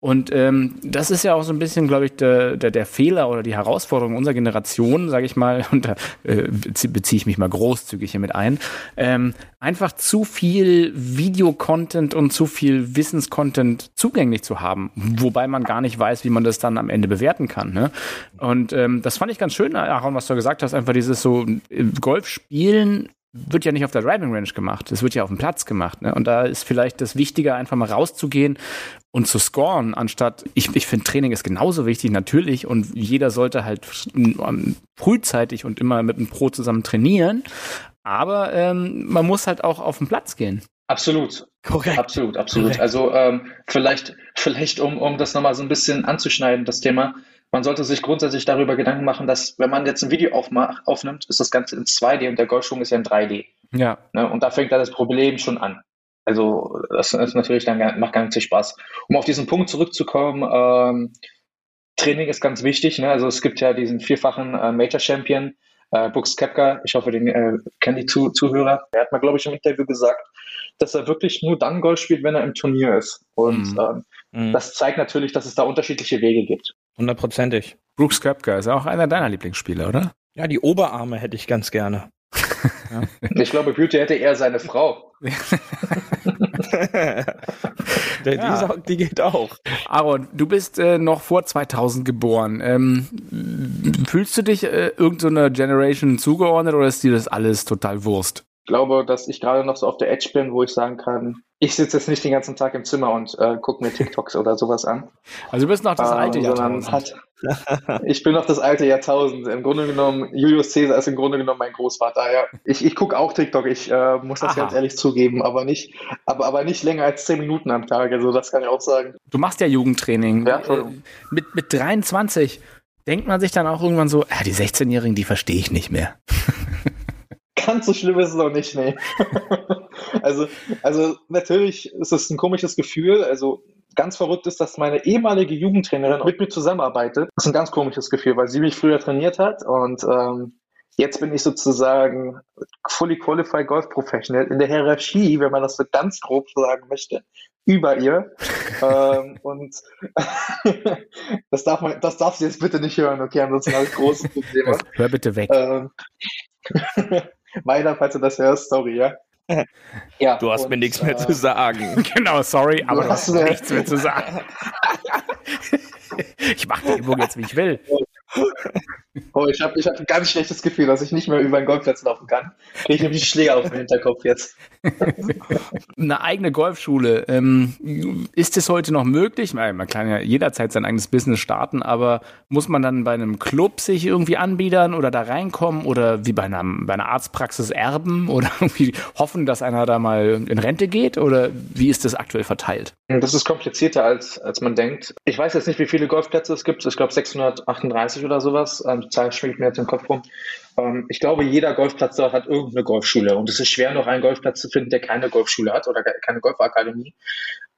Und ähm, das ist ja auch so ein bisschen, glaube ich, der, der, der Fehler oder die Herausforderung unserer Generation, sage ich mal, und da äh, beziehe ich mich mal groß großzügig hier mit ein, ähm, einfach zu viel Videocontent und zu viel Wissenscontent zugänglich zu haben, wobei man gar nicht weiß, wie man das dann am Ende bewerten kann. Ne? Und ähm, das fand ich ganz schön, Aaron, was du gesagt hast, einfach dieses so äh, Golf spielen wird ja nicht auf der Driving Range gemacht, es wird ja auf dem Platz gemacht. Ne? Und da ist vielleicht das Wichtige, einfach mal rauszugehen und zu scoren, anstatt, ich, ich finde, Training ist genauso wichtig, natürlich, und jeder sollte halt frühzeitig und immer mit einem Pro zusammen trainieren. Aber ähm, man muss halt auch auf den Platz gehen. Absolut. Korrekt. Absolut, absolut. Korrekt. Also ähm, vielleicht, vielleicht um, um das nochmal so ein bisschen anzuschneiden, das Thema, man sollte sich grundsätzlich darüber Gedanken machen, dass wenn man jetzt ein Video aufmacht, aufnimmt, ist das Ganze in 2D und der Golfschwung ist ja in 3D. Ja. Ne? Und da fängt da das Problem schon an. Also das ist natürlich dann macht gar nicht so Spaß. Um auf diesen Punkt zurückzukommen, ähm, Training ist ganz wichtig. Ne? Also es gibt ja diesen vierfachen äh, Major Champion, äh, Brooks Kepka. Ich hoffe, den äh, kennen die Zu Zuhörer. Er hat mal, glaube ich, im Interview gesagt, dass er wirklich nur dann Golf spielt, wenn er im Turnier ist. Und mhm. Ähm, mhm. das zeigt natürlich, dass es da unterschiedliche Wege gibt. Hundertprozentig. Brooks Köpker ist auch einer deiner Lieblingsspieler, oder? Ja, die Oberarme hätte ich ganz gerne. ja. Ich glaube, Beauty hätte eher seine Frau. die, ja. auch, die, geht auch. Aaron, du bist äh, noch vor 2000 geboren. Ähm, fühlst du dich äh, irgendeiner so Generation zugeordnet oder ist dir das alles total Wurst? Ich glaube, dass ich gerade noch so auf der Edge bin, wo ich sagen kann, ich sitze jetzt nicht den ganzen Tag im Zimmer und äh, gucke mir TikToks oder sowas an. Also du bist noch das ähm, alte Jahrtausend. Hat, ich bin noch das alte Jahrtausend. Im Grunde genommen, Julius Caesar ist im Grunde genommen mein Großvater. Ja. Ich, ich gucke auch TikTok, ich äh, muss das Aha. ganz ehrlich zugeben, aber nicht, aber, aber nicht länger als zehn Minuten am Tag. Also das kann ich auch sagen. Du machst ja Jugendtraining. Ja, mit, mit 23 denkt man sich dann auch irgendwann so, ah, die 16-Jährigen, die verstehe ich nicht mehr. Ganz so schlimm ist es noch nicht, nee. also, also natürlich ist es ein komisches Gefühl. Also ganz verrückt ist, dass meine ehemalige Jugendtrainerin mit mir zusammenarbeitet. Das ist ein ganz komisches Gefühl, weil sie mich früher trainiert hat und ähm, Jetzt bin ich sozusagen fully qualified Golf Professional in der Hierarchie, wenn man das so ganz grob sagen möchte, über ihr. ähm, und das darf man, das darfst du jetzt bitte nicht hören, okay? Ansonsten habe ich große Probleme. Hör bitte weg. Ähm, Meiner, falls du das hörst, sorry, ja. ja Du hast und, mir nichts äh, mehr zu sagen. genau, sorry, aber du hast hast mir- nichts mehr zu sagen. ich mache die Übung jetzt, wie ich will. Oh, ich habe ich hab ein ganz schlechtes Gefühl, dass ich nicht mehr über den Golfplatz laufen kann. Ich nämlich einen Schläger auf den Hinterkopf jetzt. Eine eigene Golfschule. Ähm, ist es heute noch möglich? Man kann ja jederzeit sein eigenes Business starten, aber muss man dann bei einem Club sich irgendwie anbiedern oder da reinkommen oder wie bei, einem, bei einer Arztpraxis erben oder irgendwie hoffen, dass einer da mal in Rente geht? Oder wie ist das aktuell verteilt? Das ist komplizierter, als, als man denkt. Ich weiß jetzt nicht, wie viele Golfplätze es gibt. Ich glaube 638 oder sowas. Ähm, die Zahl schwingt mir jetzt im Kopf rum. Ähm, ich glaube, jeder Golfplatz dort hat irgendeine Golfschule. Und es ist schwer, noch einen Golfplatz zu finden, der keine Golfschule hat oder ke- keine Golfakademie.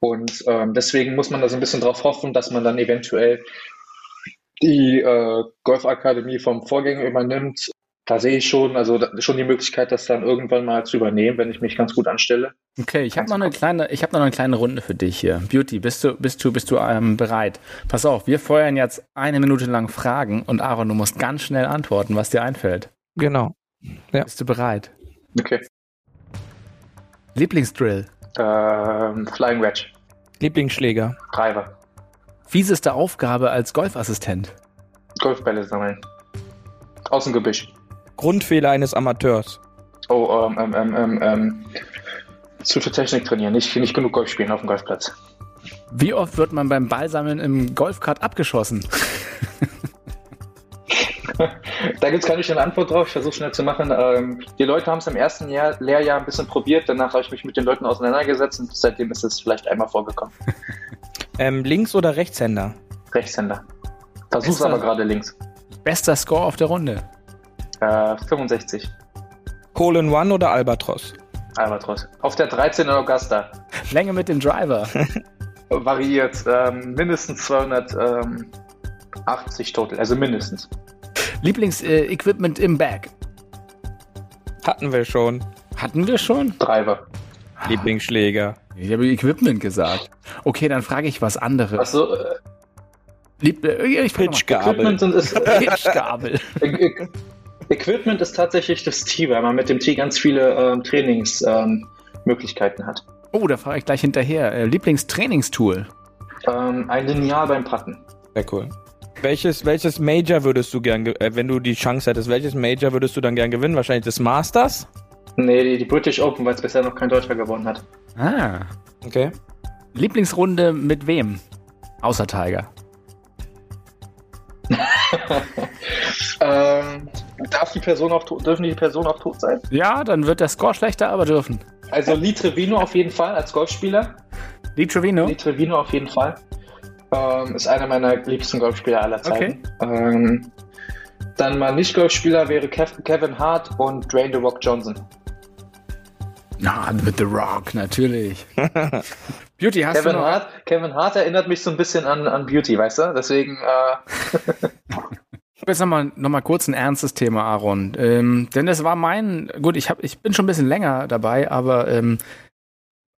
Und ähm, deswegen muss man da so ein bisschen drauf hoffen, dass man dann eventuell die äh, Golfakademie vom Vorgänger übernimmt. Da sehe ich schon, also da, schon die Möglichkeit, das dann irgendwann mal zu übernehmen, wenn ich mich ganz gut anstelle. Okay, ich habe noch eine kleine, ich habe noch eine kleine Runde für dich hier. Beauty, bist du, bist du, bist du ähm, bereit? Pass auf, wir feuern jetzt eine Minute lang Fragen und Aaron, du musst ganz schnell antworten, was dir einfällt. Genau. Bist du bereit? Okay. Lieblingsdrill, Ähm, Flying Wedge, Lieblingsschläger. Driver, fieseste Aufgabe als Golfassistent, Golfbälle sammeln, Außengebüsch. Grundfehler eines Amateurs. Oh, ähm, ähm, ähm, ähm, ähm, zu viel Technik trainieren, nicht, nicht genug Golf spielen auf dem Golfplatz. Wie oft wird man beim Ballsammeln im Golfkart abgeschossen? Da gibt es keine schnelle Antwort drauf, ich versuche schnell zu machen. Ähm, die Leute haben es im ersten Jahr, Lehrjahr ein bisschen probiert, danach habe ich mich mit den Leuten auseinandergesetzt und seitdem ist es vielleicht einmal vorgekommen. Ähm, Links- oder Rechtshänder? Rechtshänder. Versuch's Bester- aber gerade links. Bester Score auf der Runde. Äh, 65, Hole in One oder Albatros? Albatros. Auf der 13 in Augusta. Länge mit dem Driver. Variiert ähm, mindestens 280 total, also mindestens. Lieblingsequipment im Bag. Hatten wir schon. Hatten wir schon? Driver. Lieblingsschläger. Ich habe Equipment gesagt. Okay, dann frage ich was anderes. Achso, äh, Lieb, äh, ich. Pitchgabel. Equipment sind, ist, Pitchgabel. Equipment ist tatsächlich das Tee, weil man mit dem Tee ganz viele ähm, Trainingsmöglichkeiten ähm, hat. Oh, da frage ich gleich hinterher. Äh, Lieblingstrainingstool. Ähm, ein Lineal beim Putten. Sehr cool. Welches, welches Major würdest du gern, ge- äh, wenn du die Chance hättest, welches Major würdest du dann gern gewinnen? Wahrscheinlich das Masters? Nee, die, die British Open, weil es bisher noch kein Deutscher gewonnen hat. Ah. Okay. Lieblingsrunde mit wem? Außer Tiger. Ähm, darf die Person auch tot, dürfen die Person auch tot sein? Ja, dann wird der Score schlechter, aber dürfen. Also Lee Trevino auf jeden Fall als Golfspieler. Lee Trevino. Lee Trevino auf jeden Fall. Ähm, ist einer meiner liebsten Golfspieler aller Zeiten. Ähm, dann mal nicht Golfspieler wäre Kev Kevin Hart und Dwayne The Rock Johnson. Na, mit The Rock, natürlich. Beauty, hast Kevin du noch? Hart, Kevin Hart erinnert mich so ein bisschen an, an Beauty, weißt du? Deswegen, äh, Jetzt nochmal noch mal kurz ein ernstes Thema, Aaron. Ähm, denn das war mein, gut, ich, hab, ich bin schon ein bisschen länger dabei, aber ähm,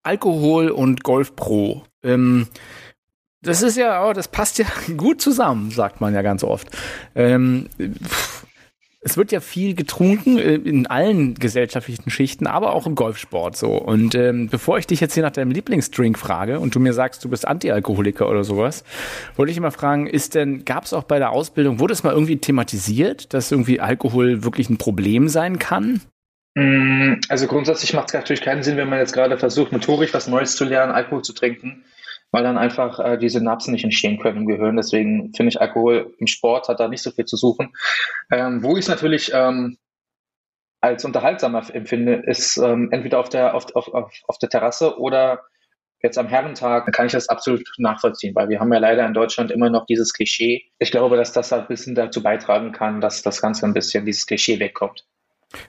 Alkohol und Golf Pro. Ähm, das ist ja, das passt ja gut zusammen, sagt man ja ganz oft. Ähm, es wird ja viel getrunken äh, in allen gesellschaftlichen Schichten, aber auch im Golfsport so. Und ähm, bevor ich dich jetzt hier nach deinem Lieblingsdrink frage und du mir sagst, du bist Antialkoholiker oder sowas, wollte ich mal fragen, ist denn, gab es auch bei der Ausbildung, wurde es mal irgendwie thematisiert, dass irgendwie Alkohol wirklich ein Problem sein kann? mh, also grundsätzlich macht es natürlich keinen Sinn, wenn man jetzt gerade versucht, motorisch was Neues zu lernen, Alkohol zu trinken, weil dann einfach äh, die Synapsen nicht entstehen können im Gehirn. Deswegen finde ich, Alkohol im Sport hat da nicht so viel zu suchen. Ähm, wo ich es natürlich ähm, als unterhaltsamer empfinde, ist ähm, entweder auf der, auf, auf, auf, der Terrasse oder jetzt am Herrentag kann ich das absolut nachvollziehen, weil wir haben ja leider in Deutschland immer noch dieses Klischee. Ich glaube, dass das ein bisschen dazu beitragen kann, dass das Ganze ein bisschen dieses Klischee wegkommt.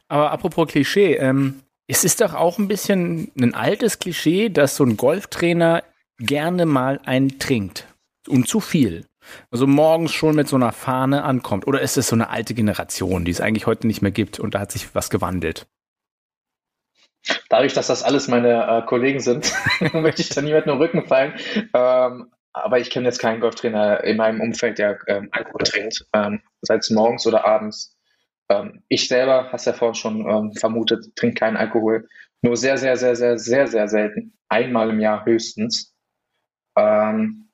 Aber apropos Klischee, ähm, es ist doch auch ein bisschen ein altes Klischee, dass so ein Golftrainer gerne mal einen trinkt. Und zu viel. Also morgens schon mit so einer Fahne ankommt. Oder ist es so eine alte Generation, die es eigentlich heute nicht mehr gibt und da hat sich was gewandelt? Dadurch, dass das alles meine äh, Kollegen sind, möchte ich da niemandem im Rücken fallen. Ähm, aber ich kenne jetzt keinen Golftrainer in meinem Umfeld, der ähm, Alkohol trinkt, ähm, sei es morgens oder abends. Ähm, ich selber, hast ja vorhin schon ähm, vermutet, trinke keinen Alkohol. Nur sehr, sehr, sehr, sehr, sehr, sehr selten. Einmal im Jahr höchstens. Ähm,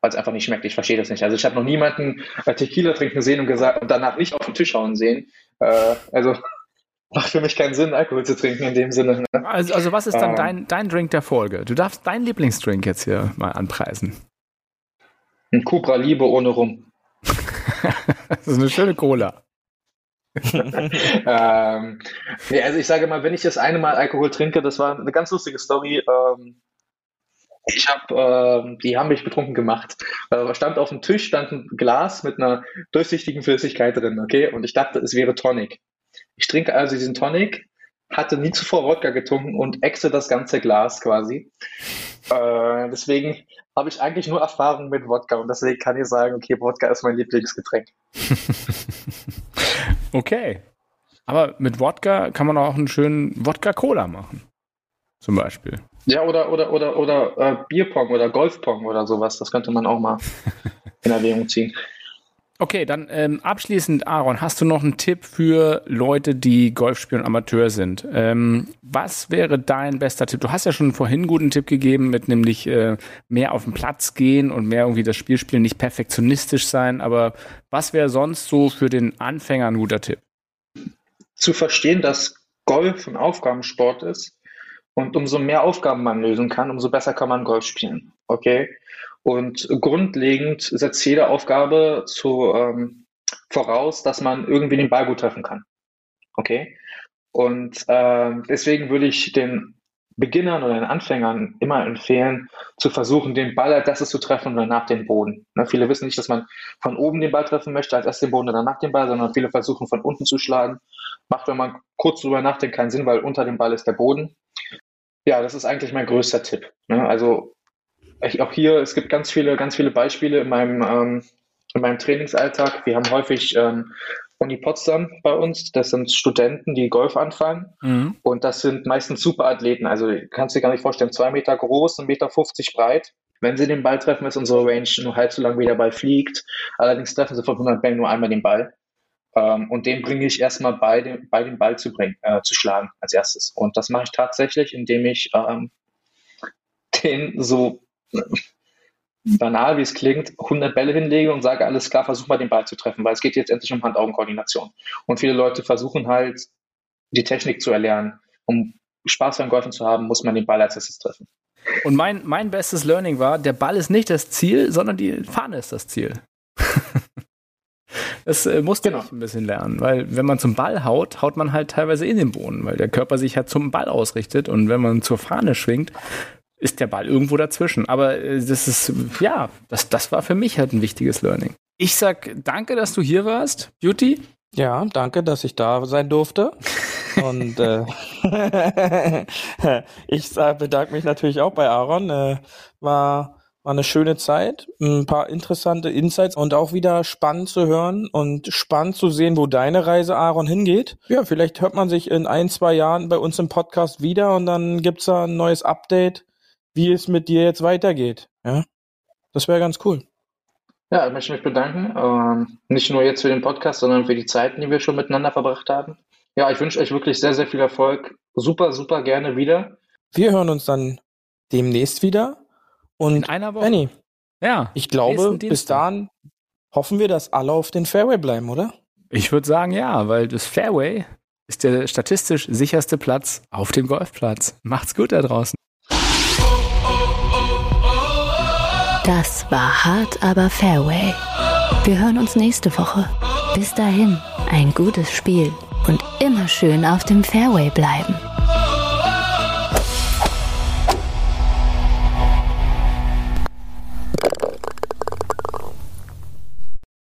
weil es einfach nicht schmeckt. Ich verstehe das nicht. Also ich habe noch niemanden äh, Tequila trinken sehen und gesagt und danach nicht auf den Tisch hauen sehen. Äh, also macht für mich keinen Sinn, Alkohol zu trinken in dem Sinne. Ne? Also, also was ist dann Ähm. dein, dein Drink der Folge? Du darfst deinen Lieblingsdrink jetzt hier mal anpreisen. Ein Cobra Liebe ohne Rum. Das ist eine schöne Cola. ähm, nee, also ich sage mal, wenn ich das eine Mal Alkohol trinke, das war eine ganz lustige Story. Ähm, ich habe, ähm, die haben mich betrunken gemacht. Äh, stand auf dem Tisch, stand ein Glas mit einer durchsichtigen Flüssigkeit drin, okay? Und ich dachte, es wäre Tonic. Ich trinke also diesen Tonic, hatte nie zuvor Wodka getrunken und exe das ganze Glas quasi. Äh, deswegen habe ich eigentlich nur Erfahrung mit Wodka und deswegen kann ich sagen, okay, Wodka ist mein Lieblingsgetränk. Okay. Aber mit Wodka kann man auch einen schönen Wodka-Cola machen. Zum Beispiel. Ja, oder, oder, oder, oder äh, Bierpong oder Golfpong oder sowas. Das könnte man auch mal in Erwägung ziehen. Okay, dann ähm, abschließend, Aaron, hast du noch einen Tipp für Leute, die Golf spielen und Amateur sind? Ähm, was wäre dein bester Tipp? Du hast ja schon vorhin einen guten Tipp gegeben, mit nämlich äh, mehr auf den Platz gehen und mehr irgendwie das Spiel spielen, nicht perfektionistisch sein. Aber was wäre sonst so für den Anfänger ein guter Tipp? Zu verstehen, dass Golf ein Aufgabensport ist und umso mehr Aufgaben man lösen kann, umso besser kann man Golf spielen. Okay? Und grundlegend setzt jede Aufgabe zu, ähm, voraus, dass man irgendwie den Ball gut treffen kann. Okay? Und ähm, deswegen würde ich den Beginnern oder den Anfängern immer empfehlen, zu versuchen, den Ball als erstes zu treffen und danach den Boden. Ne, viele wissen nicht, dass man von oben den Ball treffen möchte, als erst den Boden und danach den Ball, sondern viele versuchen von unten zu schlagen. Macht, wenn man kurz drüber nachdenkt, keinen Sinn, weil unter dem Ball ist der Boden. Ja, das ist eigentlich mein größter Tipp. Ne? Also ich, auch hier, es gibt ganz viele, ganz viele Beispiele in meinem, ähm, in meinem Trainingsalltag. Wir haben häufig ähm, Uni Potsdam bei uns. Das sind Studenten, die Golf anfangen. Mhm. Und das sind meistens Superathleten. Also kannst du dir gar nicht vorstellen, zwei Meter groß, 1,50 Meter breit. Wenn sie den Ball treffen, ist unsere Range nur halb so lang, wie der Ball fliegt. Allerdings treffen sie von 100 Bällen nur einmal den Ball. Ähm, und den bringe ich erstmal bei, dem, bei den Ball zu, bringen, äh, zu schlagen als erstes. Und das mache ich tatsächlich, indem ich ähm, den so banal wie es klingt, 100 Bälle hinlege und sage, alles klar, versuch mal den Ball zu treffen, weil es geht jetzt endlich um Hand-Augen-Koordination. Und viele Leute versuchen halt, die Technik zu erlernen. Um Spaß beim Golfen zu haben, muss man den Ball als erstes treffen. Und mein, mein bestes Learning war, der Ball ist nicht das Ziel, sondern die Fahne ist das Ziel. Das äh, musste Genau. ich ein bisschen lernen, weil wenn man zum Ball haut, haut man halt teilweise in den Boden, weil der Körper sich halt zum Ball ausrichtet und wenn man zur Fahne schwingt, ist der Ball irgendwo dazwischen. Aber äh, das ist, ja, das, das war für mich halt ein wichtiges Learning. Ich sag danke, dass du hier warst, Beauty. Ja, danke, dass ich da sein durfte. Und äh, ich äh, bedanke mich natürlich auch bei Aaron. Äh, war, war eine schöne Zeit, ein paar interessante Insights und auch wieder spannend zu hören und spannend zu sehen, wo deine Reise, Aaron, hingeht. Ja, vielleicht hört man sich in ein, zwei Jahren bei uns im Podcast wieder und dann gibt's da ein neues Update, wie es mit dir jetzt weitergeht. Ja, das wäre ganz cool. Ja, ich möchte mich bedanken. Ähm, nicht nur jetzt für den Podcast, sondern für die Zeiten, die wir schon miteinander verbracht haben. Ja, ich wünsche euch wirklich sehr, sehr viel Erfolg. Super, super gerne wieder. Wir hören uns dann demnächst wieder. In Und einer Woche. Benny, Ja. ich glaube, bis dahin hoffen wir, dass alle auf den Fairway bleiben, oder? Ich würde sagen, ja, weil das Fairway ist der statistisch sicherste Platz auf dem Golfplatz. Macht's gut da draußen. Das war hart, aber Fairway. Wir hören uns nächste Woche. Bis dahin, ein gutes Spiel und immer schön auf dem Fairway bleiben.